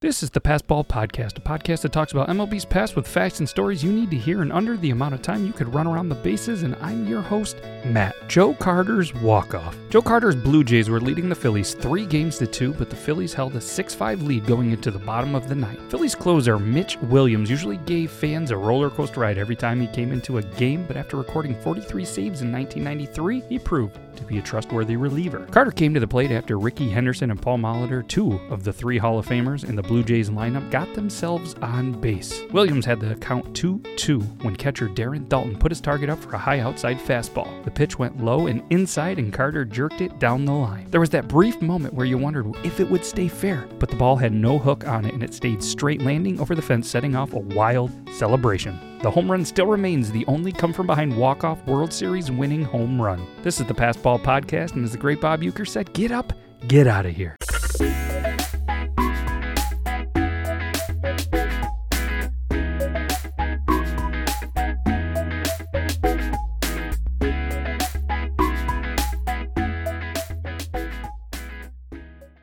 This is the Passball Podcast, a podcast that talks about MLB's past with facts and stories you need to hear in under the amount of time you could run around the bases. And I'm your host, Matt. Joe Carter's walk-off. Joe Carter's Blue Jays were leading the Phillies three games to two, but the Phillies held a 6-5 lead going into the bottom of the ninth. Phillies closer Mitch Williams usually gave fans a roller coaster ride every time he came into a game, but after recording 43 saves in 1993, he proved to be a trustworthy reliever. Carter came to the plate after Rickey Henderson and Paul Molitor, two of the three Hall of Famers in the Blue Jays lineup, got themselves on base. Williams had the count 2 2 when catcher Darren Daulton put his target up for a high outside fastball. The pitch went low and inside, and Carter jerked it down the line. There was that brief moment where you wondered if it would stay fair, but the ball had no hook on it and it stayed straight landing over the fence, setting off a wild celebration. The home run still remains the only come from behind walk-off World Series winning home run. This is the Passball Podcast, and as the great Bob Uecker said, get up, get out of here.